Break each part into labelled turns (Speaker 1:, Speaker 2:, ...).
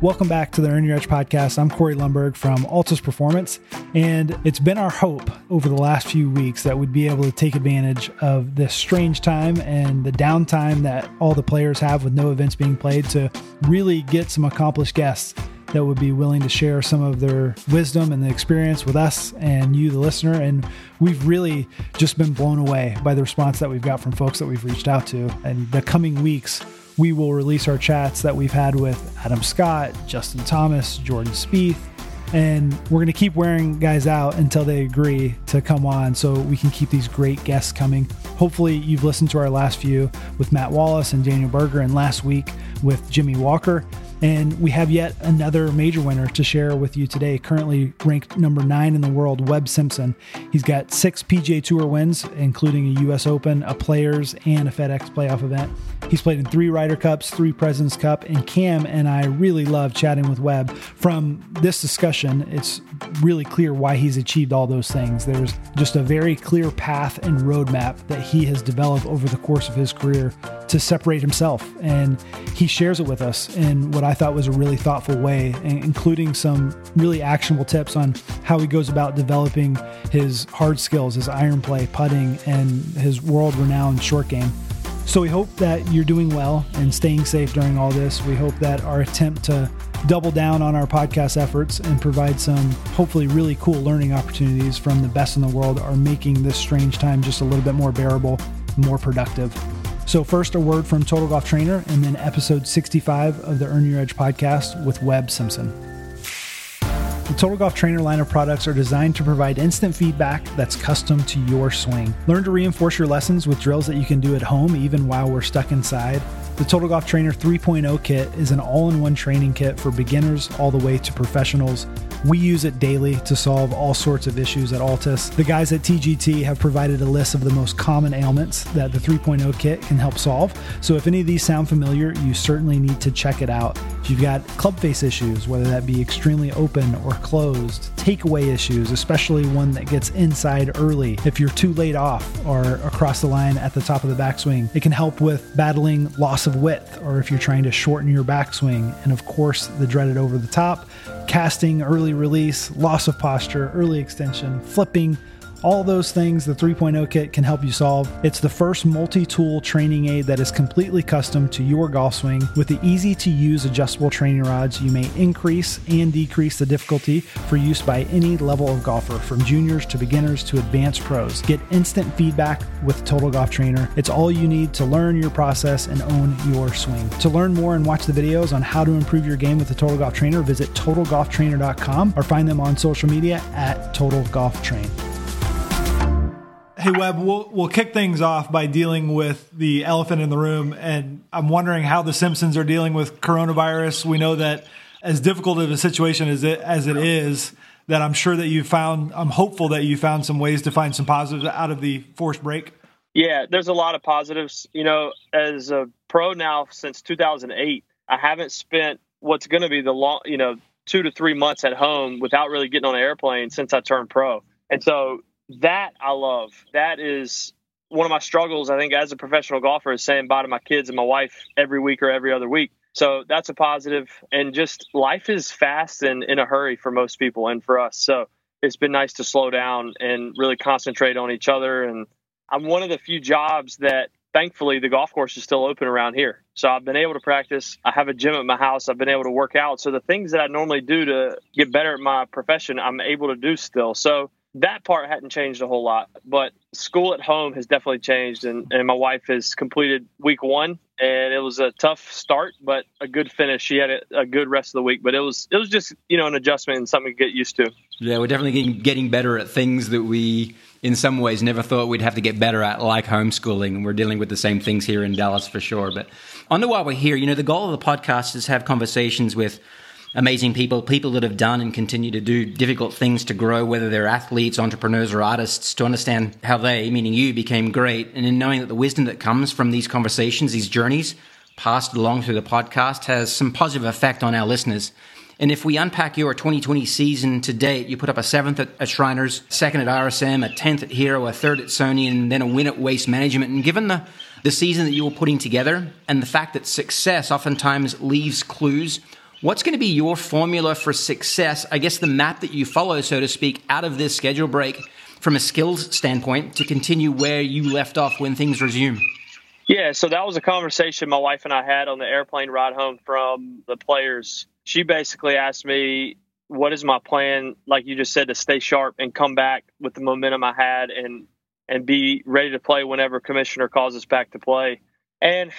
Speaker 1: Welcome back to the Earn Your Edge podcast. I'm Corey Lundberg from Altus Performance, and it's been our hope over the last few weeks that we'd be able to take advantage of this strange time and the downtime that all the players have with no events being played to really get some accomplished guests that would be willing to share some of their wisdom and the experience with us and you, the listener. And we've really just been blown away by the response that we've got from folks that we've reached out to. And the coming weeks, we will release our chats that we've had with Adam Scott, Justin Thomas, Jordan Spieth, and we're going to keep wearing guys out until they agree to come on so we can keep these great guests coming. Hopefully, you've listened to our last few with Matt Wallace and Daniel Berger, and last week with Jimmy Walker. And we have yet another major winner to share with you today, currently ranked number nine in the world, Webb Simpson. He's got six PGA Tour wins, including a U.S. Open, a Players, and a FedEx playoff event. He's played in three Ryder Cups, three President's Cup, and Cam and I really love chatting with Webb. From this discussion, it's really clear why he's achieved all those things. There's just a very clear path and roadmap that he has developed over the course of his career to separate himself. And he shares it with us in what I thought was a really thoughtful way, including some really actionable tips on how he goes about developing his hard skills, his iron play, putting, and his world renowned short game. So we hope that you're doing well and staying safe during all this. We hope that our attempt to double down on our podcast efforts and provide some hopefully really cool learning opportunities from the best in the world are making this strange time just a little bit more bearable, more productive. So, first, a word from Total Golf Trainer, and then episode 65 of the Earn Your Edge podcast with Webb Simpson. The Total Golf Trainer line of products are designed to provide instant feedback that's custom to your swing. Learn to reinforce your lessons with drills that you can do at home even while we're stuck inside. The Total Golf Trainer 3.0 kit is an all in one training kit for beginners all the way to professionals we use it daily to solve all sorts of issues at Altus. The guys at TGT have provided a list of the most common ailments that the 3.0 kit can help solve. So if any of these sound familiar, you certainly need to check it out. If you've got club face issues, whether that be extremely open or closed, takeaway issues, especially one that gets inside early, if you're too late off or across the line at the top of the backswing, it can help with battling loss of width or if you're trying to shorten your backswing. And of course, the dreaded over the top, casting early release, loss of posture, early extension, flipping, all those things the 3.0 kit can help you solve. It's the first multi tool training aid that is completely custom to your golf swing. With the easy to use adjustable training rods, you may increase and decrease the difficulty for use by any level of golfer, from juniors to beginners to advanced pros. Get instant feedback with Total Golf Trainer. It's all you need to learn your process and own your swing. To learn more and watch the videos on how to improve your game with the Total Golf Trainer, visit totalgolftrainer.com or find them on social media at Total Golf Train. Hey Webb, we'll we'll kick things off by dealing with the elephant in the room, and I'm wondering how the Simpsons are dealing with coronavirus. We know that as difficult of a situation as it as it is, that I'm sure that you found. I'm hopeful that you found some ways to find some positives out of the forced break.
Speaker 2: Yeah, there's a lot of positives. You know, as a pro now since 2008, I haven't spent what's going to be the long, you know, two to three months at home without really getting on an airplane since I turned pro. And so that I love. That is one of my struggles, I think, as a professional golfer, is saying bye to my kids and my wife every week or every other week. So that's a positive. And just life is fast and in a hurry for most people and for us. So it's been nice to slow down and really concentrate on each other. And I'm one of the few jobs that thankfully the golf course is still open around here. So I've been able to practice. I have a gym at my house. I've been able to work out. So the things that I normally do to get better at my profession, I'm able to do still. So that part hadn't changed a whole lot, but school at home has definitely changed. And, and my wife has completed week one, and it was a tough start, but a good finish. She had a, a, good rest of the week, but it was it was just you know an adjustment and something to get used to.
Speaker 3: Yeah, we're definitely getting, getting better at things that we, in some ways, never thought we'd have to get better at, like homeschooling. And we're dealing with the same things here in Dallas for sure. But on the while we're here, you know, the goal of the podcast is have conversations with amazing people, people that have done and continue to do difficult things to grow, whether they're athletes, entrepreneurs, or artists, to understand how they, meaning you, became great. And in knowing that the wisdom that comes from these conversations, these journeys, passed along through the podcast, has some positive effect on our listeners. And if we unpack your 2020 season to date, you put up a seventh at, at Shriners, second at RSM, a tenth at Hero, a third at Sony, and then a win at Waste Management. And given the, the season that you were putting together and the fact that success oftentimes leaves clues What's going to be your formula for success? I guess the map that you follow, so to speak, out of this schedule break from a skills standpoint to continue where you left off when things resume.
Speaker 2: Yeah, so that was a conversation my wife and I had on the airplane ride home from the players. She basically asked me, What is my plan, like you just said, to stay sharp and come back with the momentum I had and and be ready to play whenever commissioner calls us back to play. And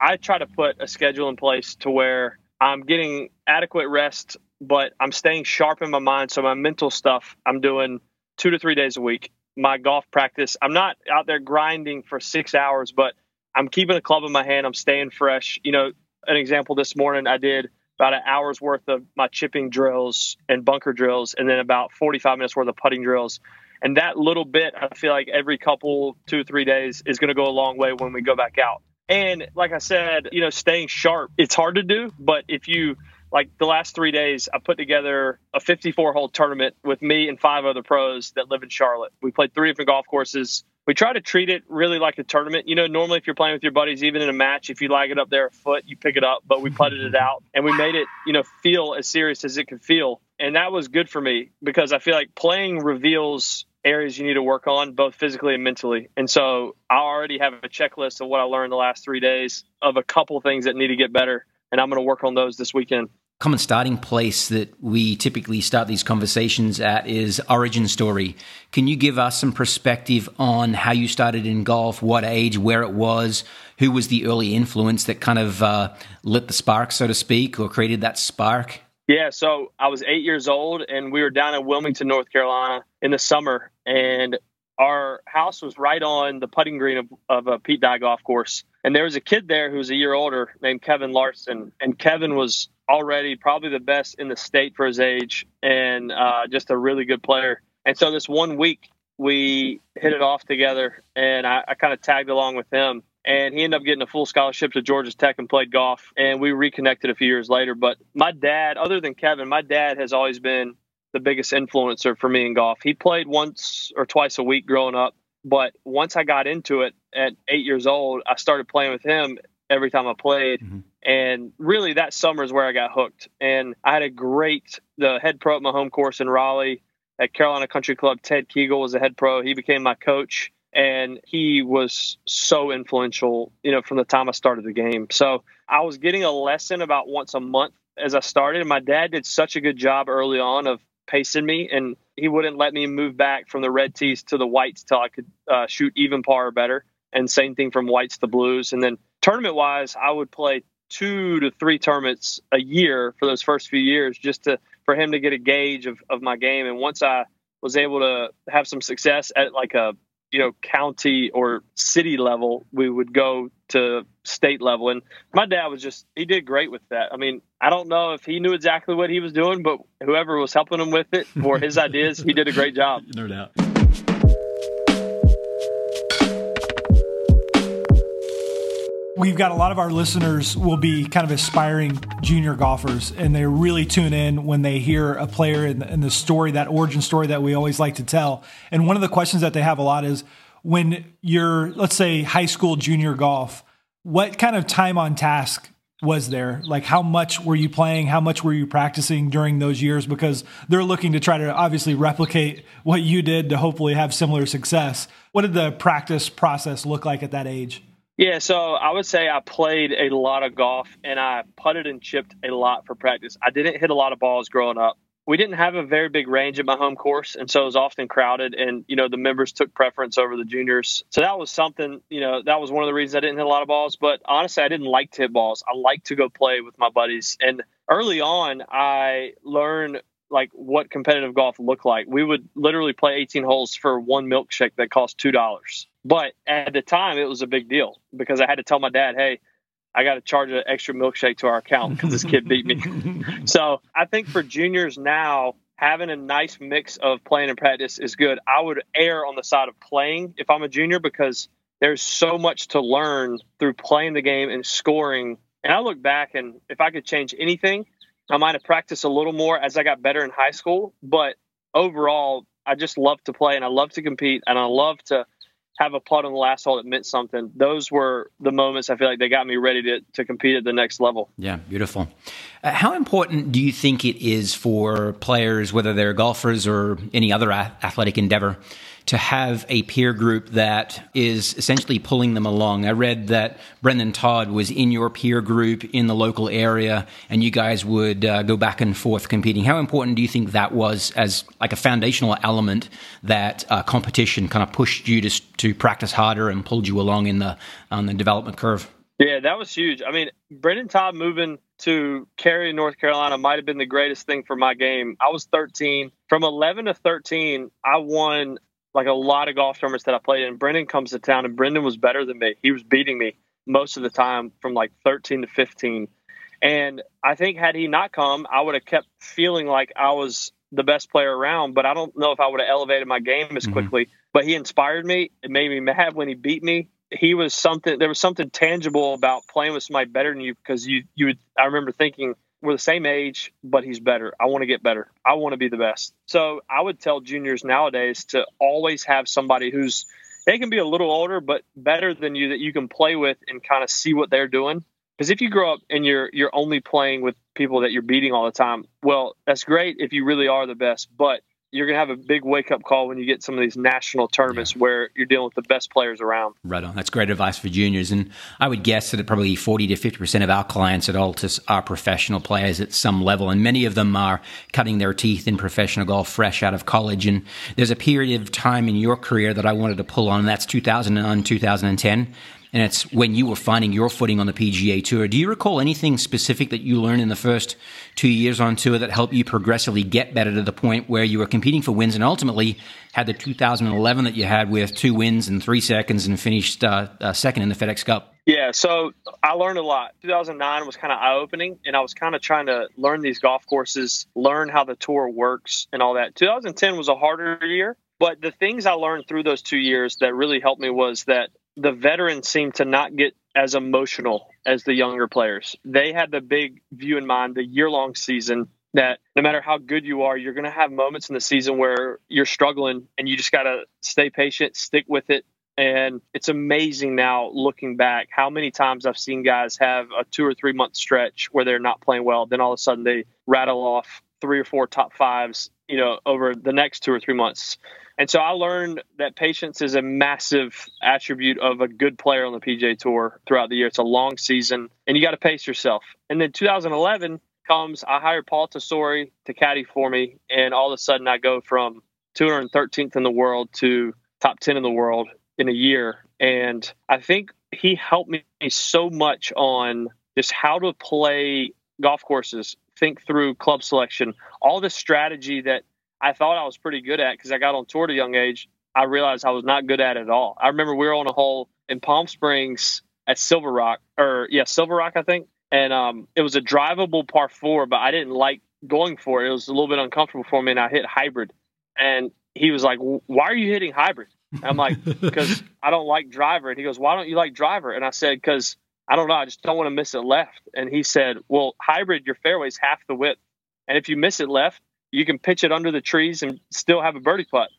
Speaker 2: I try to put a schedule in place to where I'm getting adequate rest, but I'm staying sharp in my mind. So my mental stuff I'm doing two to three days a week. My golf practice, I'm not out there grinding for six hours, but I'm keeping a club in my hand. I'm staying fresh. You know, an example this morning, I did about an hour's worth of my chipping drills and bunker drills, and then about 45 minutes worth of putting drills. And that little bit, I feel like every couple, two, three days is going to go a long way when we go back out. And like I said, you know, staying sharp, it's hard to do. But if you, like the last three days, I put together a 54 hole tournament with me and five other pros that live in Charlotte. We played three different golf courses. We try to treat it really like a tournament. You know, normally if you're playing with your buddies, even in a match, if you lag it up there a foot, you pick it up. But we putted it out and we made it, you know, feel as serious as it could feel. And that was good for me because I feel like playing reveals areas you need to work on, both physically and mentally. And so I already have a checklist of what I learned the last three days of a couple things that need to get better. And I'm going to work on those this weekend.
Speaker 3: Common starting place that we typically start these conversations at is origin story. Can you give us some perspective on how you started in golf, what age, where it was, who was the early influence that kind of uh, lit the spark, so to speak, or created that spark?
Speaker 2: Yeah, so I was eight years old, and we were down in Wilmington, North Carolina, in the summer, and our house was right on the putting green of, of a Pete Dye golf course. And there was a kid there who was a year older named Kevin Larsen, and Kevin was already probably the best in the state for his age, and uh, just a really good player. And so this one week we hit it off together, and I, I kind of tagged along with him and he ended up getting a full scholarship to Georgia Tech and played golf. And we reconnected a few years later. But my dad, other than Kevin, my dad has always been the biggest influencer for me in golf. He played once or twice a week growing up, but once I got into it at eight years old, I started playing with him every time I played. Mm-hmm. And really, that summer is where I got hooked. And I had a great, the head pro at my home course in Raleigh at Carolina Country Club, Ted Kiegiel was the head pro. He became my coach and he was so influential, you know, from the time I started the game. So I was getting a lesson about once a month as I started. And my dad did such a good job early on of pacing me, and he wouldn't let me move back from the red tees to the whites till I could uh, shoot even par or better. And same thing from whites to blues. And then tournament wise, I would play two to three tournaments a year for those first few years just to for him to get a gauge of, of my game. And once I was able to have some success at like a you know county or city level we would go to state level. And my dad was just he did great with that. I mean i don't know if he knew exactly what he was doing but whoever was helping him with it or his ideas he did a great job.
Speaker 3: No doubt.
Speaker 1: We've got a lot of our listeners will be kind of aspiring junior golfers and they really tune in when they hear a player in the, in the, story that origin story that we always like to tell. And one of the questions that they have a lot is when you're let's say high school junior golf what kind of time on task was there? Like how much were you playing? How much were you practicing during those years? Because they're looking to try to obviously replicate what you did to hopefully have similar success. What did the practice process look like at that age?
Speaker 2: Yeah, so I would say I played a lot of golf and I putted and chipped a lot for practice. I didn't hit a lot of balls growing up. We didn't have a very big range at my home course, and so it was often crowded. And you know, the members took preference over the juniors. So that was something. You know, that was one of the reasons I didn't hit a lot of balls. But honestly, I didn't like to hit balls. I like to go play with my buddies. And early on, I learned like what competitive golf looked like. We would literally play 18 holes for one milkshake that cost two dollars. But at the time, it was a big deal because I had to tell my dad, "Hey, I got to charge an extra milkshake to our account because this kid beat me." so I think for juniors now, having a nice mix of playing and practice is good. I would err on the side of playing if I'm a junior because there's so much to learn through playing the game and scoring. And I look back and if I could change anything, I might have practiced a little more as I got better in high school, but overall, I just love to play and I love to compete and I love to have a putt on the last hole that meant something. Those were the moments I feel like they got me ready to, to compete at the next level.
Speaker 3: Yeah, beautiful. Uh, how important do you think it is for players, whether they're golfers or any other athletic endeavor, to have a peer group that is essentially pulling them along. I read that Brendon Todd was in your peer group in the local area, and you guys would uh, go back and forth competing. How important do you think that was as like a foundational element that uh, competition kind of pushed you to to practice harder and pulled you along in the on the development curve?
Speaker 2: Yeah, that was huge. I mean, Brendon Todd moving to Cary, North Carolina might have been the greatest thing for my game. I was 13. From 11 to 13, I won like a lot of golf tournaments that I played in. Brendon comes to town, and Brendon was better than me. He was beating me most of the time from like 13 to 15. And I think had he not come, I would have kept feeling like I was the best player around, but I don't know if I would have elevated my game as mm-hmm. quickly. Mm-hmm. But he inspired me. It made me mad when he beat me. He was something. There was something tangible about playing with somebody better than you because you you. Would, I remember thinking we're the same age, but he's better. I want to get better. I want to be the best. So I would tell juniors nowadays to always have somebody who's they can be a little older, but better than you that you can play with and kind of see what they're doing. Because if you grow up and you're you're only playing with people that you're beating all the time, well, that's great if you really are the best. But you're going to have a big wake up call when you get some of these national tournaments yeah. where you're dealing with the best players around.
Speaker 3: Right on. That's great advice for juniors. And I would guess that probably 40 to 50% of our clients at Altus are professional players at some level. And many of them are cutting their teeth in professional golf fresh out of college. And there's a period of time in your career that I wanted to pull on, and that's 2009, 2010 and it's when you were finding your footing on the PGA Tour. Do you recall anything specific that you learned in the first two years on tour that helped you progressively get better to the point where you were competing for wins and ultimately had the 2011 that you had with two wins and three seconds and finished uh, uh, second in the FedEx Cup?
Speaker 2: Yeah, so I learned a lot. 2009 was kind of eye opening, and I was kind of trying to learn these golf courses, learn how the tour works, and all that. 2010 was a harder year, but the things I learned through those two years that really helped me was that the veterans seem to not get as emotional as the younger players. They had the big view in mind, the year long season that no matter how good you are, you're going to have moments in the season where you're struggling and you just got to stay patient, stick with it. And it's amazing now looking back how many times I've seen guys have a two or three month stretch where they're not playing well. Then all of a sudden they rattle off three or four top fives, you know, over the next two or three months. And so I learned that patience is a massive attribute of a good player on the PGA Tour throughout the year. It's a long season, and you got to pace yourself. And then 2011 comes, I hired Paul Tesori to caddy for me, and all of a sudden I go from 213th in the world to top 10 in the world in a year. And I think he helped me so much on just how to play golf courses, think through club selection, all the strategy that I thought I was pretty good at because I got on tour at a young age. I realized I was not good at it at all. I remember we were on a hole in Palm Springs at Silver Rock, or yeah, Silver Rock, I think, and um, it was a drivable par four, but I didn't like going for it. It was a little bit uncomfortable for me, and I hit hybrid. And he was like, "Why are you hitting hybrid?" And I'm like, "Because I don't like driver." And he goes, "Why don't you like driver?" And I said, "Because I don't know. I just don't want to miss it left." And he said, "Well, hybrid, your fairway's half the width, and if you miss it left, you can pitch it under the trees and still have a birdie putt.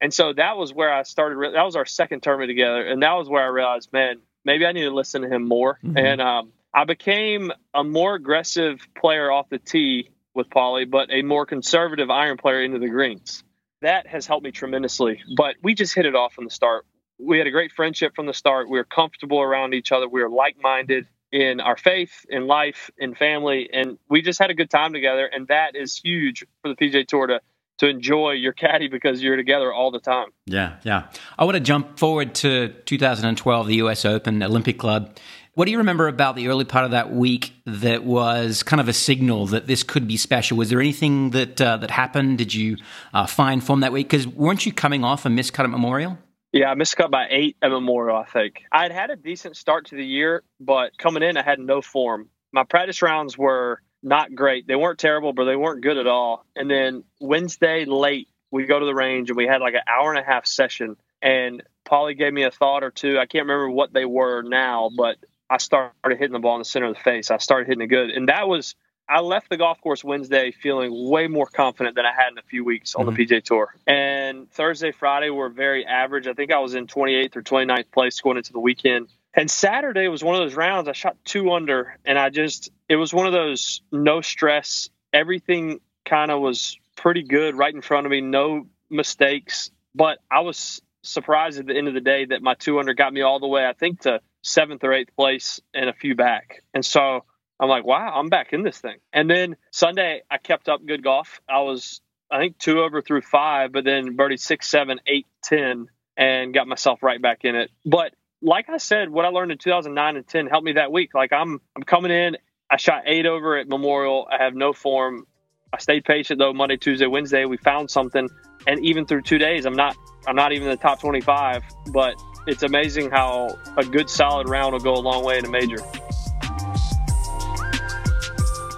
Speaker 2: And so that was where I started. That was our second tournament together, and that was where I realized, man, maybe I need to listen to him more. Mm-hmm. And um, I became a more aggressive player off the tee with Paulie, but a more conservative iron player into the greens. That has helped me tremendously. But we just hit it off from the start. We had a great friendship from the start. We were comfortable around each other. We were like minded in our faith, in life, in family, and we just had a good time together. And that is huge for the PGA Tour to to enjoy your caddy because you're together all the time.
Speaker 3: Yeah, yeah. I want to jump forward to 2012, the U.S. Open Olympic Club. What do you remember about the early part of that week that was kind of a signal that this could be special? Was there anything that uh, that happened? Did you uh, find from that week? Because weren't you coming off a miscut at Memorial?
Speaker 2: Yeah, I missed cut by eight at Memorial, I think. I had had a decent start to the year, but coming in, I had no form. My practice rounds were not great. They weren't terrible, but they weren't good at all. And then Wednesday late, we go to the range and we had like an hour and a half session. And Paulie gave me a thought or two. I can't remember what they were now, but I started hitting the ball in the center of the face. I started hitting it good. And that was I left the golf course Wednesday feeling way more confident than I had in a few weeks on mm-hmm. the PGA Tour. And Thursday, Friday were very average. I think I was in 28th or 29th place going into the weekend. And Saturday was one of those rounds I shot two under, and I just, it was one of those no stress. Everything kind of was pretty good right in front of me, no mistakes. But I was surprised at the end of the day that my two under got me all the way, I think, to seventh or eighth place and a few back. And so I'm like, wow, I'm back in this thing. And then Sunday, I kept up good golf. I was, I think, two over through five, but then birdie six, seven, eight, ten, and got myself right back in it. But like I said, what I learned in 2009 and 10 helped me that week. Like I'm, I'm coming in. I shot eight over at Memorial. I have no form. I stayed patient though. Monday, Tuesday, Wednesday, we found something, and even through two days, I'm not, I'm not even in the top 25. But it's amazing how a good solid round will go a long way in a major.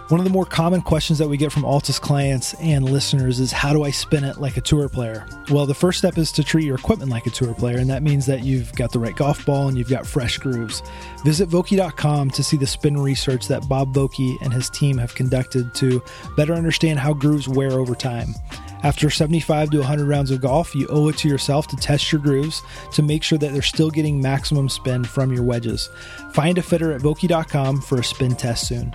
Speaker 1: One of the more common questions that we get from Altus clients and listeners is how do I spin it like a tour player? Well, the first step is to treat your equipment like a tour player, and that means that you've got the right golf ball and you've got fresh grooves. Visit Vokey.com to see the spin research that Bob Vokey and his team have conducted to better understand how grooves wear over time. After 75 to 100 rounds of golf, you owe it to yourself to test your grooves to make sure that they're still getting maximum spin from your wedges. Find a fitter at Vokey.com for a spin test soon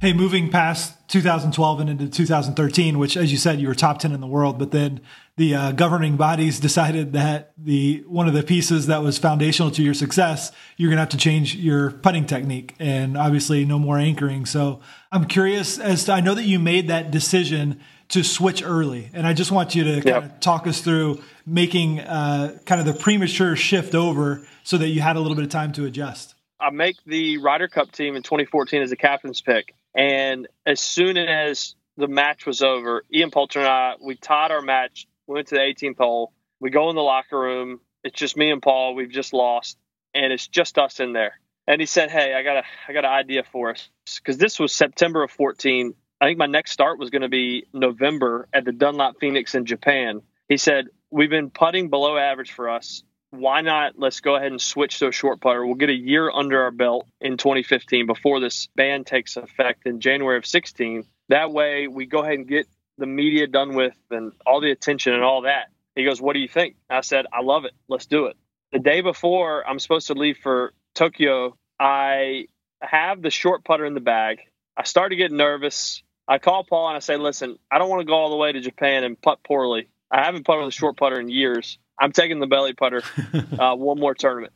Speaker 1: hey, moving past 2012 and into 2013, which, as you said, you were top 10 in the world, but then the uh, governing bodies decided that the one of the pieces that was foundational to your success, you're going to have to change your putting technique, and obviously no more anchoring. So I'm curious as to I know that you made that decision to switch early, and I just want you to kind yep. of talk us through making uh, kind of the premature shift over so that you had a little bit of time to adjust.
Speaker 2: I make the Ryder Cup team in 2014 as a captain's pick. And as soon as the match was over, Ian Poulter and I, we tied our match, went to the 18th hole. We go in the locker room. It's just me and Paul. We've just lost, and it's just us in there. And he said, "Hey, I got a, I got an idea for us because this was September of 14. I think my next start was going to be November at the Dunlop Phoenix in Japan." He said, "We've been putting below average for us why not let's go ahead and switch to a short putter. We'll get a year under our belt in 2015 before this ban takes effect in january of 16 that way we go ahead and get the media done with and all the attention and all that. He goes what do you think? I said i love it. Let's do it. The day before i'm supposed to leave for tokyo. I have the short putter in the bag. I start to get nervous. I call paul and i say listen i don't want to go all the way to japan and putt poorly. I haven't putted with a short putter in years I'm taking the belly putter uh, one more tournament.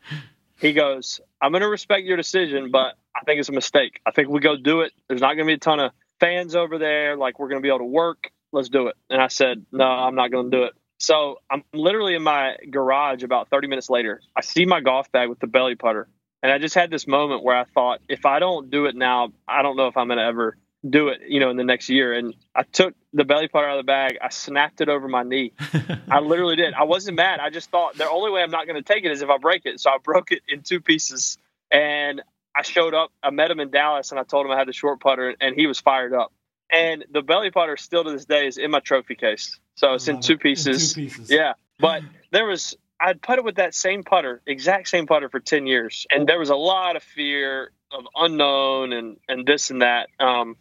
Speaker 2: He goes, I'm going to respect your decision, but I think it's a mistake. I think we go do it. There's not going to be a ton of fans over there. Like, we're going to be able to work. Let's do it. And I said, No, I'm not going to do it. So I'm literally in my garage about 30 minutes later. I see my golf bag with the belly putter. And I just had this moment where I thought, if I don't do it now, I don't know if I'm going to ever do it, you know, in the next year. And I took the belly putter out of the bag. I snapped it over my knee. I literally did. I wasn't mad. I just thought the only way I'm not going to take it is if I break it. So I broke it in two pieces. And I showed up. I met him in Dallas, and I told him I had the short putter, and he was fired up. And the belly putter still to this day is in my trophy case. So it's in two pieces. In two pieces. Yeah. But there was I'd putted with that same putter, exact same putter for 10 years. And there was a lot of fear of unknown and, and this and that. Um,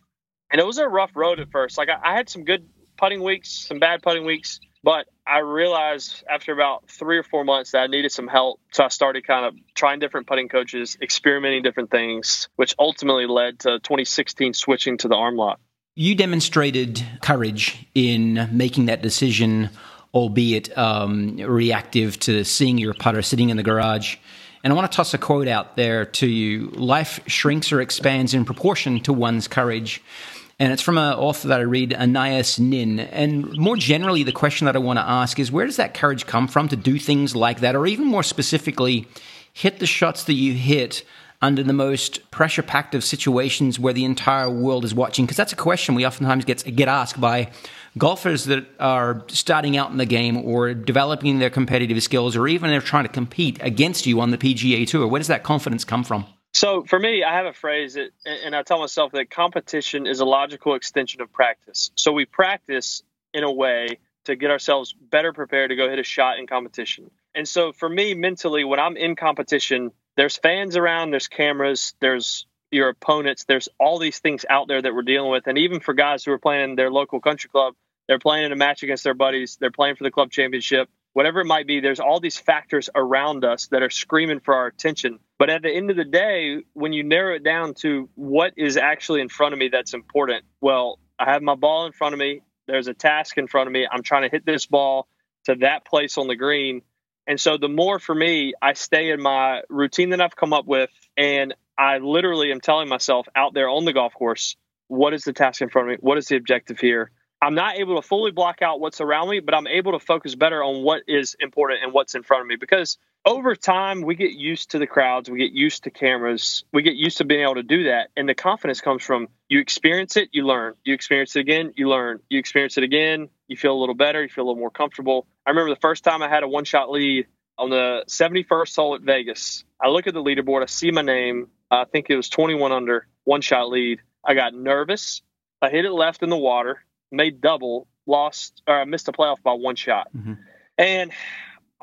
Speaker 2: and it was a rough road at first. Like I, I had some good putting weeks, some bad putting weeks, but I realized after about three or four months that I needed some help. So I started kind of trying different putting coaches, experimenting different things, which ultimately led to 2016 switching to the arm lock.
Speaker 3: You demonstrated courage in making that decision, albeit um, reactive to seeing your putter sitting in the garage. And I want to toss a quote out there to you Life shrinks or expands in proportion to one's courage and it's from an author that I read, Anais Nin. And more generally, the question that I want to ask is where does that courage come from to do things like that, or even more specifically, hit the shots that you hit under the most pressure packed of situations where the entire world is watching? Because that's a question we oftentimes get, get asked by golfers that are starting out in the game or developing their competitive skills, or even they're trying to compete against you on the PGA Tour. Where does that confidence come from?
Speaker 2: So for me, I have a phrase that, and I tell myself that competition is a logical extension of practice. So we practice in a way to get ourselves better prepared to go hit a shot in competition. And so for me, mentally, when I'm in competition, there's fans around, there's cameras, there's your opponents. There's all these things out there that we're dealing with. And even for guys who are playing their local country club, they're playing in a match against their buddies, they're playing for the club championship, whatever it might be, there's all these factors around us that are screaming for our attention. But at the end of the day, when you narrow it down to what is actually in front of me that's important, well, I have my ball in front of me. There's a task in front of me. I'm trying to hit this ball to that place on the green. And so the more for me, I stay in my routine that I've come up with, and I literally am telling myself out there on the golf course, what is the task in front of me? What is the objective here? I'm not able to fully block out what's around me, but I'm able to focus better on what is important and what's in front of me because over time we get used to the crowds, we get used to cameras, we get used to being able to do that. And the confidence comes from you experience it, you learn. You experience it again, you learn. You experience it again, you feel a little better, you feel a little more comfortable. I remember the first time I had a one shot lead on the 71st hole at Vegas. I look at the leaderboard, I see my name. I think it was 21 under, one shot lead. I got nervous. I hit it left in the water made double, lost or I missed a playoff by one shot. Mm-hmm. And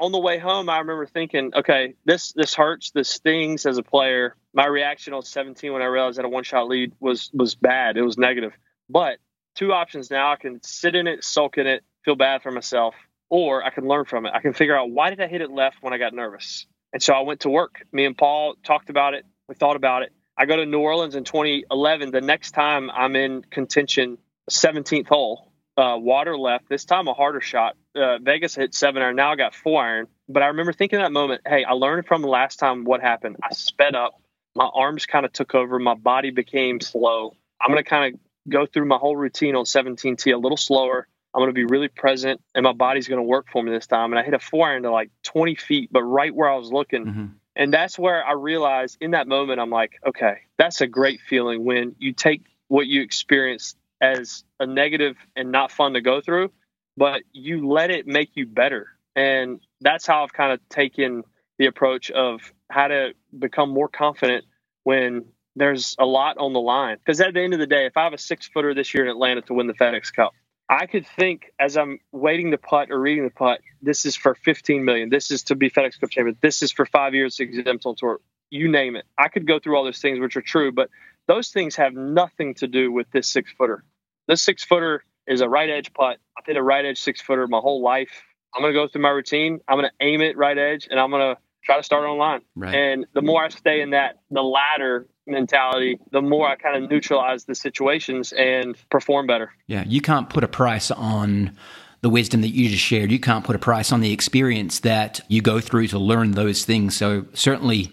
Speaker 2: on the way home, I remember thinking, okay, this this hurts, this stings as a player. My reaction on 17 when I realized that a one shot lead was was bad. It was negative. But two options now: I can sit in it, sulk in it, feel bad for myself, or I can learn from it. I can figure out why did I hit it left when I got nervous. And so I went to work. Me and Paul talked about it. We thought about it. I go to New Orleans in 2011. The next time I'm in contention 17th hole, uh, water left. This time a harder shot. Uh, Vegas hit seven iron. Now I got four iron. But I remember thinking that moment, hey, I learned from the last time what happened. I sped up. My arms kind of took over. My body became slow. I'm going to kind of go through my whole routine on 17T a little slower. I'm going to be really present, and my body's going to work for me this time. And I hit a four iron to like 20 feet, but right where I was looking. Mm-hmm. And that's where I realized in that moment, I'm like, okay, that's a great feeling when you take what you experienced as a negative and not fun to go through, but you let it make you better. And that's how I've kind of taken the approach of how to become more confident when there's a lot on the line. Because at the end of the day, if I have a six footer this year in Atlanta to win the FedEx Cup, I could think as I'm waiting the putt or reading the putt, this is for 15 million. This is to be FedEx Cup champion. This is for five years exempt on tour. You name it. I could go through all those things, which are true, but those things have nothing to do with this six footer. This six footer is a right edge putt. I've hit a right edge six footer my whole life. I'm going to go through my routine. I'm going to aim it right edge and I'm going to try to start on line. Right. And the more I stay in that, the ladder mentality, the more I kind of neutralize the situations and perform better.
Speaker 3: Yeah. You can't put a price on the wisdom that you just shared. You can't put a price on the experience that you go through to learn those things. So certainly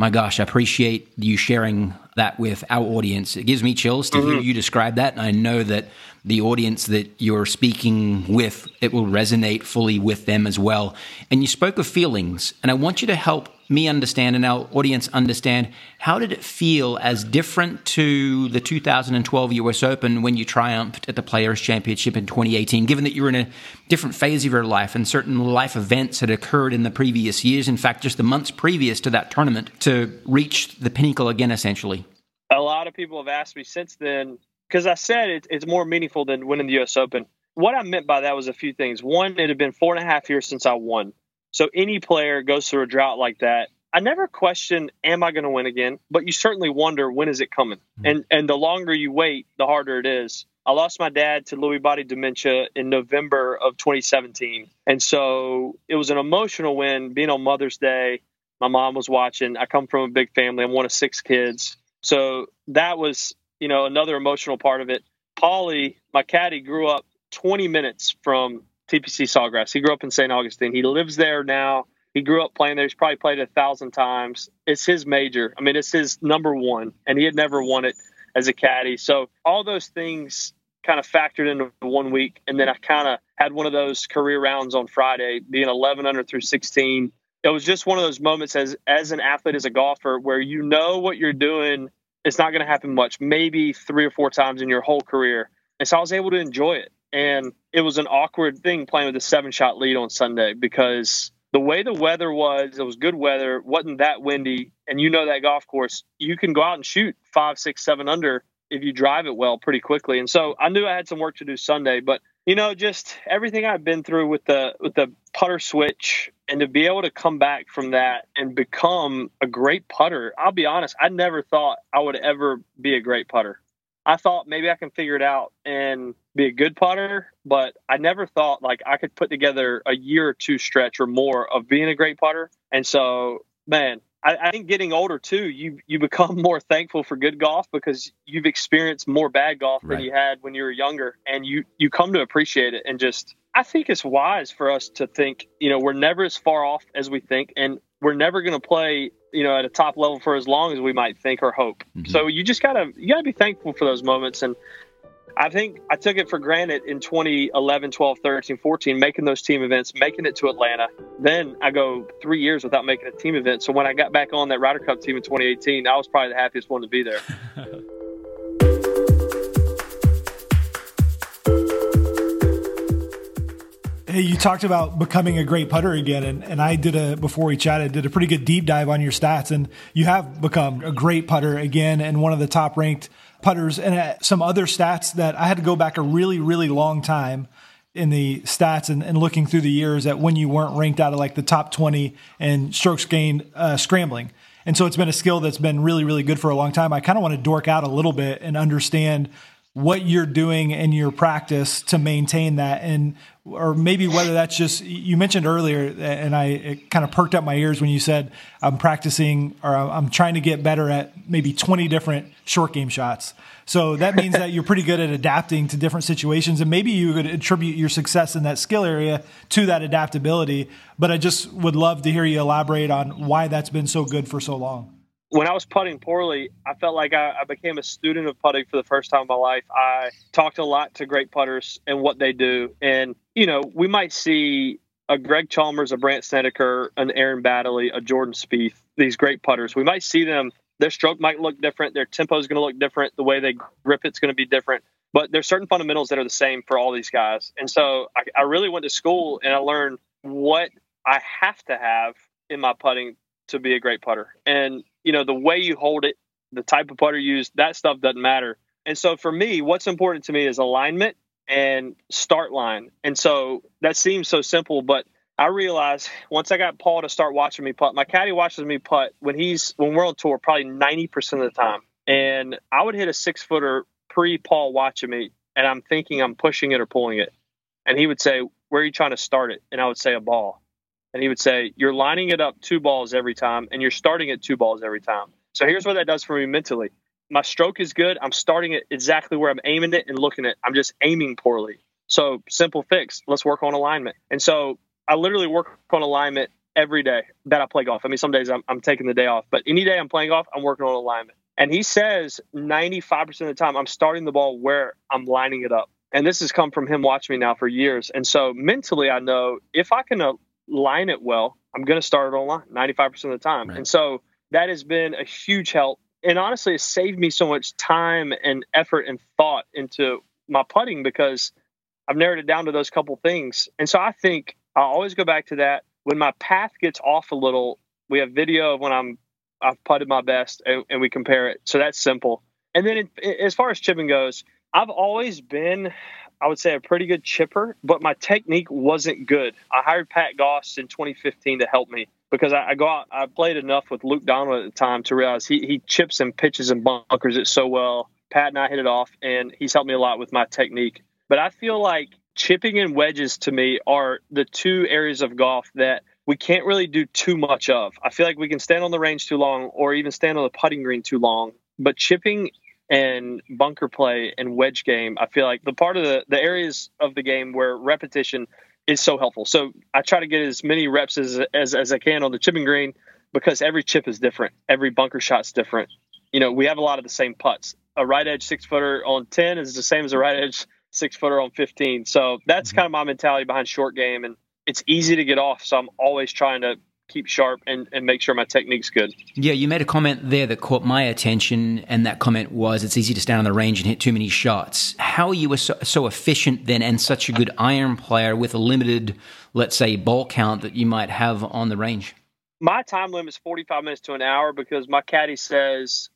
Speaker 3: my gosh, I appreciate you sharing that with our audience. It gives me chills to mm-hmm. hear you describe that. And I know that the audience that you're speaking with, it will resonate fully with them as well. And you spoke of feelings, and I want you to help me understand and our audience understand how did it feel as different to the 2012 US Open when you triumphed at the Players Championship in 2018, given that you were in a different phase of your life and certain life events had occurred in the previous years, in fact, just the months previous to that tournament, to reach the pinnacle again, essentially?
Speaker 2: A lot of people have asked me since then because I said it, it's more meaningful than winning the U.S. Open. What I meant by that was a few things. One, it had been four and a half years since I won. So any player goes through a drought like that. I never question, am I going to win again? But you certainly wonder, when is it coming? Mm-hmm. And and the longer you wait, the harder it is. I lost my dad to Lewy body dementia in November of 2017. And so it was an emotional win being on Mother's Day. My mom was watching. I come from a big family. I'm one of six kids. So that was you know, another emotional part of it. Paulie, my caddy, grew up 20 minutes from TPC Sawgrass. He grew up in St. Augustine. He lives there now. He grew up playing there. He's probably played a thousand times. It's his major. I mean, it's his number one, and he had never won it as a caddy. So all those things kind of factored into one week, and then I kind of had one of those career rounds on Friday, being 11 under through 16. It was just one of those moments as as an athlete, as a golfer, where you know what you're doing it's not going to happen much, maybe three or four times in your whole career. And so I was able to enjoy it. And it was an awkward thing playing with a seven shot lead on Sunday because the way the weather was, it was good weather, wasn't that windy. And you know that golf course, you can go out and shoot five, six, seven under if you drive it well pretty quickly. And so I knew I had some work to do Sunday, but You know, just everything I've been through with the with the putter switch and to be able to come back from that and become a great putter. I'll be honest, I never thought I would ever be a great putter. I thought maybe I can figure it out and be a good putter, but I never thought like I could put together a year or two stretch or more of being a great putter. And so, man, I, I, think getting older too, you you become more thankful for good golf because you've experienced more bad golf right. than you had when you were younger, and you you come to appreciate it. And just, I think it's wise for us to think, you know, we're never as far off as we think, and we're never going to play, you know, at a top level for as long as we might think or hope. Mm-hmm. So you just gotta you gotta be thankful for those moments and I think I took it for granted in 2011, 12, 13, 14, making those team events, making it to Atlanta. Then I go three years without making a team event. So when I got back on that Ryder Cup team in 2018, I was probably the happiest one to be there.
Speaker 1: Hey, you talked about becoming a great putter again, and, and I did a before we chatted, did a pretty good deep dive on your stats, and you have become a great putter again, and one of the top ranked putters and uh, some other stats that I had to go back a really, really long time in the stats and, and, looking through the years at when you weren't ranked out of like the top 20 and strokes gained uh, scrambling. And so it's been a skill that's been really, really good for a long time. I kind of want to dork out a little bit and understand what you're doing in your practice to maintain that and or maybe whether that's just you mentioned earlier and i it kind of perked up my ears when you said i'm practicing or i'm trying to get better at maybe 20 different short game shots. So that means that you're pretty good at adapting to different situations and maybe you could attribute your success in that skill area to that adaptability but i just would love to hear you elaborate on why that's been so good for so long
Speaker 2: when I was putting poorly, I felt like I, I, became a student of putting for the first time in my life. I talked a lot to great putters and what they do. And, you know, we might see a Greg Chalmers, a Brandt Snedeker, an Aaron Baddeley, a Jordan Spieth, these great putters. We might see them, their stroke might look different, their tempo is going to look different, the way they grip it's going to be different. But there's certain fundamentals that are the same for all these guys. And so I, I really went to school and I learned what I have to have in my putting to be a great putter. And you know, the way you hold it, the type of putter you use, that stuff doesn't matter. And so for me, what's important to me is alignment and start line. And so that seems so simple, but I realized once I got Paul to start watching me putt, my caddy watches me putt when he's when we're on tour probably 90% of the time. And I would hit a six footer pre Paul watching me, and I'm thinking I'm pushing it or pulling it. And he would say, Where are you trying to start it? And I would say a ball and he would say, You're lining it up two balls every time, and you're starting at two balls every time. So here's what that does for me mentally. My stroke is good. I'm starting it exactly where I'm aiming it and looking at. I'm just aiming poorly. So simple fix. Let's work on alignment. And so I literally work on alignment every day that I play golf. I mean, some days I'm, I'm taking the day off, but any day I'm playing golf, I'm working on alignment. And he says 95% of the time I'm starting the ball where I'm lining it up. And this has come from him watching me now for years. And so mentally, I know if I can uh, line it well, I'm going to start it online 95% of the time. Right. And so that has been a huge help. And honestly, it saved me so much time and effort and thought into my putting because I've narrowed it down to those couple things. And so I think I always go back to that. When my path gets off a little, we have video of when I'm I've putted my best and, and we compare it. So that's simple. And then it, as far as chipping goes, I've always been I would say a pretty good chipper, but my technique wasn't good. I hired Pat Goss in 2015 to help me because I, I, go out. I played enough with Luke Donald at the time to realize he he chips and pitches and bunkers it so well. Pat and I hit it off, and he's helped me a lot with my technique. But I feel like chipping and wedges to me are the two areas of golf that we can't really do too much of. I feel like we can stand on the range too long, or even stand on the putting green too long. But chipping and bunker play and wedge game, I feel like the part of the, the areas of the game where repetition is so helpful. So I try to get as many reps as, as, as I can on the chipping green because every chip is different. Every bunker shot's different. You know, we have a lot of the same putts. A right edge six footer on 10 is the same as a right edge six footer on 15. So that's mm-hmm. kind of my mentality behind short game. And it's easy to get off. So I'm always trying to keep sharp and, and make sure my technique's good.
Speaker 3: Yeah, you made a comment there that caught my attention, and that comment was it's easy to stand on the range and hit too many shots. How are you so, so efficient then and such a good iron player with a limited, let's say, ball count that you might have on the range?
Speaker 2: My time limit is 45 minutes to an hour because my caddy says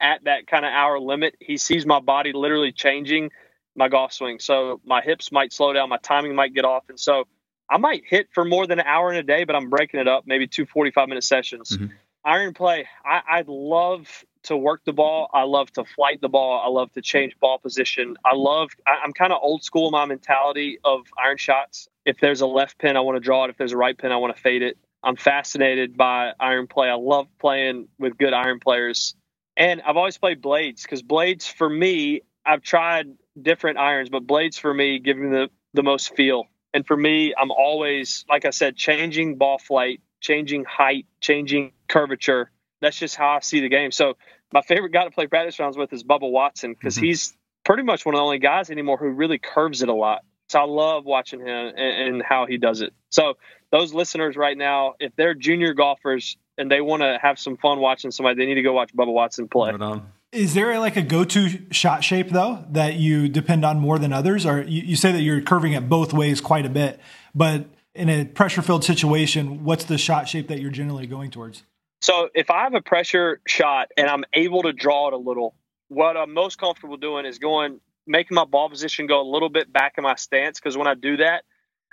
Speaker 2: at that kind of hour limit, he sees my body literally changing my golf swing. So my hips might slow down, my timing might get off. And so I might hit for more than an hour in a day, but I'm breaking it up, maybe two 45 minute sessions. Mm-hmm. Iron play, I, I love to work the ball. I love to flight the ball. I love to change ball position. I love, I, am kind of old school in my mentality of iron shots. If there's a left pin, I want to draw it. If there's a right pin, I want to fade it. I'm fascinated by iron play. I love playing with good iron players. And I've always played blades because blades for me, I've tried different irons, but blades for me give me the, the most feel. And for me, I'm always, like I said, changing ball flight, changing height, changing curvature. That's just how I see the game. So my favorite guy to play practice rounds with is Bubba Watson because mm-hmm. he's pretty much one of the only guys anymore who really curves it a lot. So I love watching him and, and how he does it. So those listeners right now, if they're junior golfers and they want to have some fun watching somebody, they need to go watch Bubba Watson play.
Speaker 1: Right Is there like a go-to shot shape though that you depend on more than others, or you, you say that you're curving it both ways quite a bit, but in a pressure-filled situation, what's the shot shape that you're generally going towards?
Speaker 2: So if I have a pressure shot and I'm able to draw it a little, what I'm most comfortable doing is going making my ball position go a little bit back in my stance because when I do that,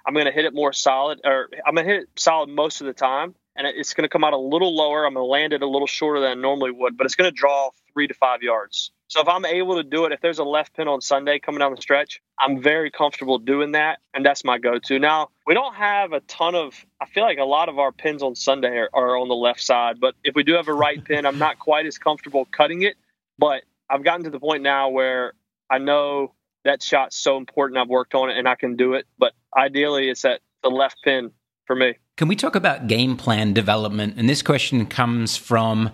Speaker 2: I'm going to hit it more solid, or I'm going to hit it solid most of the time, and it's going to come out a little lower. I'm going to land it a little shorter than I normally would, but it's going to draw three to five yards. So if I'm able to do it, if there's a left pin on Sunday coming down the stretch, I'm very comfortable doing that, and that's my go-to. Now we don't have a ton of. I feel like a lot of our pins on Sunday are, are on the left side, but if we do have a right pin, I'm not quite as comfortable cutting it. But I've gotten to the point now where I know that shot's so important. I've worked on it and I can do it. But ideally, it's at the left pin for me.
Speaker 3: Can we talk about game plan development? And this question comes from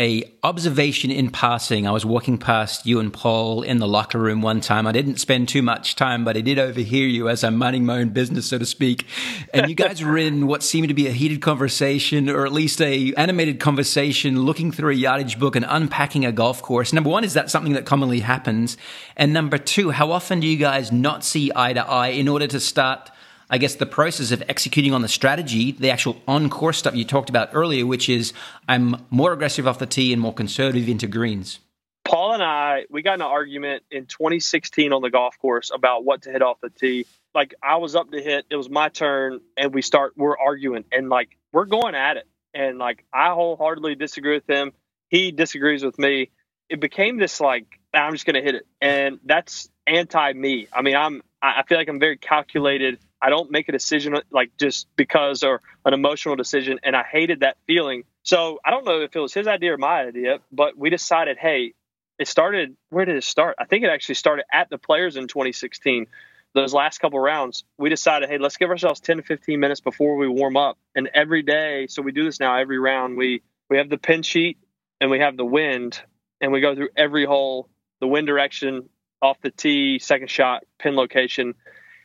Speaker 3: a observation in passing. I was walking past you and Paul in the locker room one time. I didn't spend too much time, but I did overhear you as I'm minding my own business, so to speak. And you guys were in what seemed to be a heated conversation, or at least a animated conversation, looking through a yardage book and unpacking a golf course. Number one, is that something that commonly happens? And number two, how often do you guys not see eye to eye in order to start – I guess the process of executing on the strategy, the actual on course stuff you talked about earlier, which is I'm more aggressive off the tee and more conservative into greens.
Speaker 2: Paul and I, we got an argument in 2016 on the golf course about what to hit off the tee. Like I was up to hit, it was my turn, and we start, we're arguing, and like we're going at it. And like I wholeheartedly disagree with him. He disagrees with me. It became this like, I'm just going to hit it. And that's anti me. I mean, I'm, I feel like I'm very calculated I don't make a decision like just because or an emotional decision. And I hated that feeling. So I don't know if it was his idea or my idea, but we decided, hey, it started. Where did it start? I think it actually started at the players in 2016. Those last couple rounds, we decided, hey, let's give ourselves 10 to 15 minutes before we warm up. And every day, so we do this now every round. We we have the pin sheet and we have the wind, and we go through every hole, the wind direction, off the tee, second shot, pin location,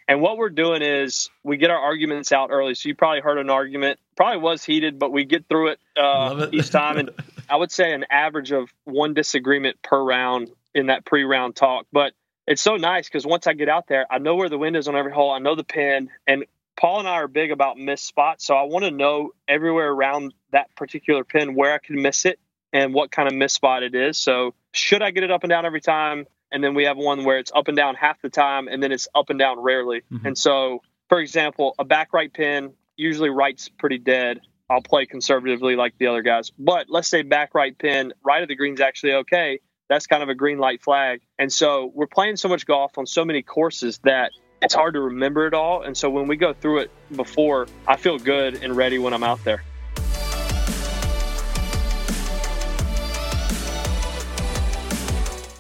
Speaker 2: and what we're doing is we get our arguments out early. So you probably heard an argument, probably was heated, but we get through it, uh, it. each time. And I would say an average of one disagreement per round in that pre round talk. But it's so nice because once I get out there, I know where the wind is on every hole. I know the pin. And Paul and I are big about missed spots. So I want to know everywhere around that particular pin where I can miss it and what kind of miss spot it is. So should I get it up and down every time? And then we have one where it's up and down half the time and then it's up and down rarely. Mm-hmm. And so, for example, a back right pin usually right's pretty dead. I'll play conservatively like the other guys. But let's say back right pin, right of the green's actually okay. That's kind of a green light flag. And so we're playing so much golf on so many courses that it's hard to remember it all. And so when we go through it before, I feel good and ready when I'm out there.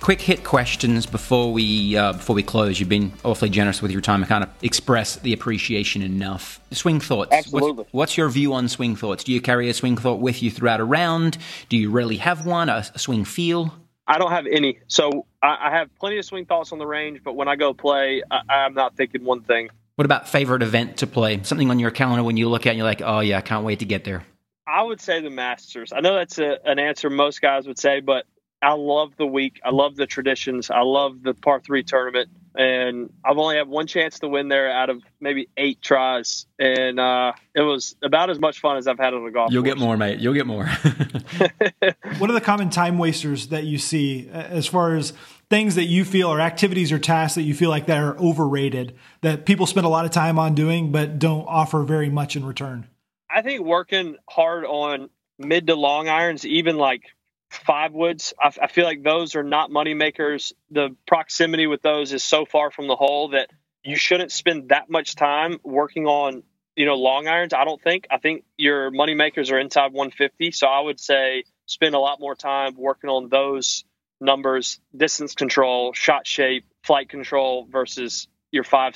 Speaker 3: Quick hit questions before we uh, before we close. You've been awfully generous with your time. I kind of express the appreciation enough. Swing thoughts.
Speaker 2: Absolutely.
Speaker 3: What's, what's, your view on swing thoughts? Do you carry a swing thought with you throughout a round? Do you really have one? A, a swing feel?
Speaker 2: I don't have any. So I, I, have plenty of swing thoughts on the range, but when I go play, I, I'm not thinking one thing.
Speaker 3: What about favorite event to play? Something on your calendar when you look at it and you're like, oh yeah, I can't wait to get there.
Speaker 2: I would say the Masters. I know that's a, an answer most guys would say, but I love the week. I love the traditions. I love the par three tournament. And I've only had one chance to win there out of maybe eight tries. And uh, it was about as much fun as I've had on a golf
Speaker 3: You'll
Speaker 2: course.
Speaker 3: get more, mate. You'll get more.
Speaker 1: what are the common time wasters that you see as far as things that you feel or activities or tasks that you feel like that are overrated that people spend a lot of time on doing but don't offer very much in return?
Speaker 2: I think working hard on mid to long irons, even like five woods, I, I feel like those are not money makers. The proximity with those is so far from the hole that you shouldn't spend that much time working on you know long irons. I don't think. I think your money makers are inside 150. So I would say spend a lot more time working on those numbers, distance control, shot shape, flight control versus your five,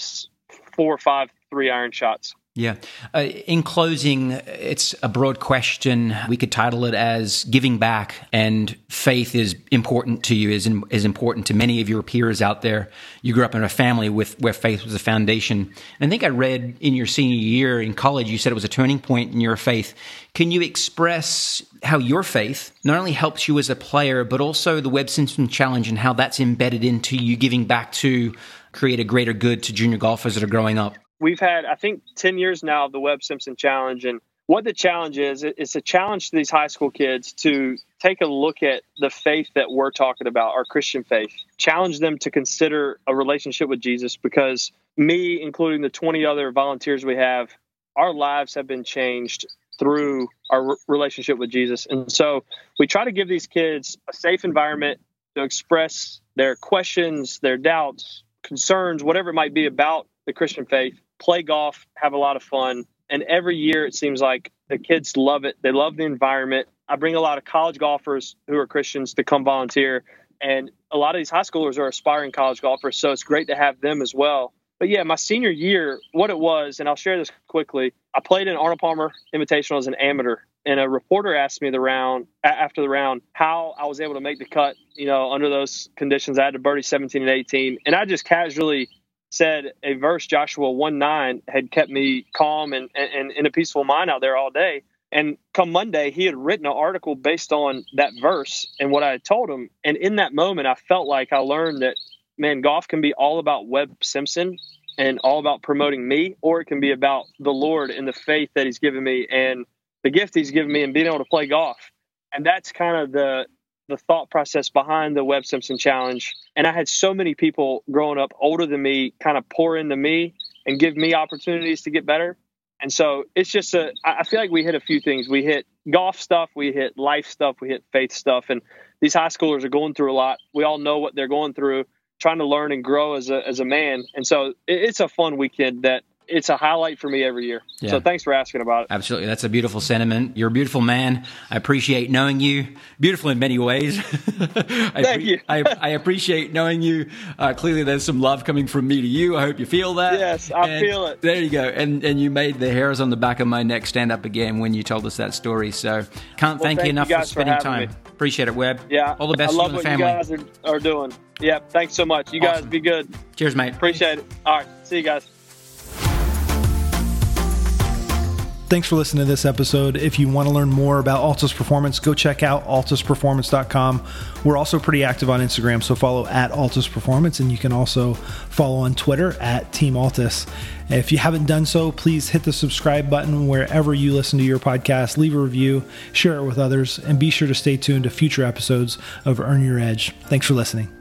Speaker 2: four, five, three iron shots.
Speaker 3: Yeah. Uh, in closing, it's a broad question. We could title it as giving back and faith is important to you, is, in, is important to many of your peers out there. You grew up in a family with where faith was a foundation. And I think I read in your senior year in college, you said it was a turning point in your faith. Can you express how your faith not only helps you as a player, but also the Webb Simpson Challenge and how that's embedded into you giving back to create a greater good to junior golfers that are growing up?
Speaker 2: We've had I think 10 years now of the Webb Simpson Challenge. And what the challenge is it's a challenge to these high school kids to take a look at the faith that we're talking about our christian faith. Challenge them to consider a relationship with jesus because me including the 20 other volunteers we have our lives have been changed through our relationship with jesus. And so we try to give these kids a safe environment to express their questions their doubts concerns whatever it might be about the christian faith play golf, have a lot of fun. And every year it seems like the kids love it. They love the environment. I bring a lot of college golfers who are Christians to come volunteer. And a lot of these high schoolers are aspiring college golfers. So it's great to have them as well. But yeah, my senior year, what it was, and I'll share this quickly. I played in Arnold Palmer Invitational as an amateur, and a reporter asked me the round after the round how I was able to make the cut. You know, under those conditions, I had to birdie 17 and 18, and I just casually said a verse, Joshua 1 9, had kept me calm and, and, in a peaceful mind out there all day. And come Monday, he had written an article based on that verse and what I had told him. And in that moment, I felt like I learned that, man, golf can be all about Webb Simpson and all about promoting me, or it can be about the Lord and the faith that He's given me and the gift He's given me and being able to play golf. And that's kind of the the thought process behind the Webb Simpson Challenge. And I had so many people growing up older than me kind of pour into me and give me opportunities to get better. And so it's just a, I feel like we hit a few things. We hit golf stuff, we hit life stuff, we hit faith stuff. And these high schoolers are going through a lot. We all know what they're going through, trying to learn and grow as a, as a man. And so it's a fun weekend that it's a highlight for me every year. Yeah. So thanks for asking about it.
Speaker 3: Absolutely. That's a beautiful sentiment. You're a beautiful man. I appreciate knowing you. Beautiful in many ways. I
Speaker 2: Thank you.
Speaker 3: I, I, appreciate knowing you. Uh, clearly, there's some love coming from me to you. I hope you feel that.
Speaker 2: Yes, I
Speaker 3: and
Speaker 2: feel it.
Speaker 3: There you go. And and you made the hairs on the back of my neck stand up again when you told us that story. So can't
Speaker 2: well,
Speaker 3: thank,
Speaker 2: thank,
Speaker 3: you enough
Speaker 2: you
Speaker 3: for spending
Speaker 2: for
Speaker 3: time.
Speaker 2: Me.
Speaker 3: Appreciate it, Webb.
Speaker 2: Yeah.
Speaker 3: All the best
Speaker 2: I love what
Speaker 3: family.
Speaker 2: you guys are, are doing. Yeah. Thanks so much. You awesome. guys be good.
Speaker 3: Cheers, mate.
Speaker 2: Appreciate it. All right. See you guys.
Speaker 1: Thanks for listening to this episode. If you want to learn more about Altus Performance, go check out altusperformance.com. We're also pretty active on Instagram, so follow at Altus Performance, and you can also follow on Twitter at Team Altus. If you haven't done so, please hit the subscribe button wherever you listen to your podcast, leave a review, share it with others, and be sure to stay tuned to future episodes of Earn Your Edge. Thanks for listening.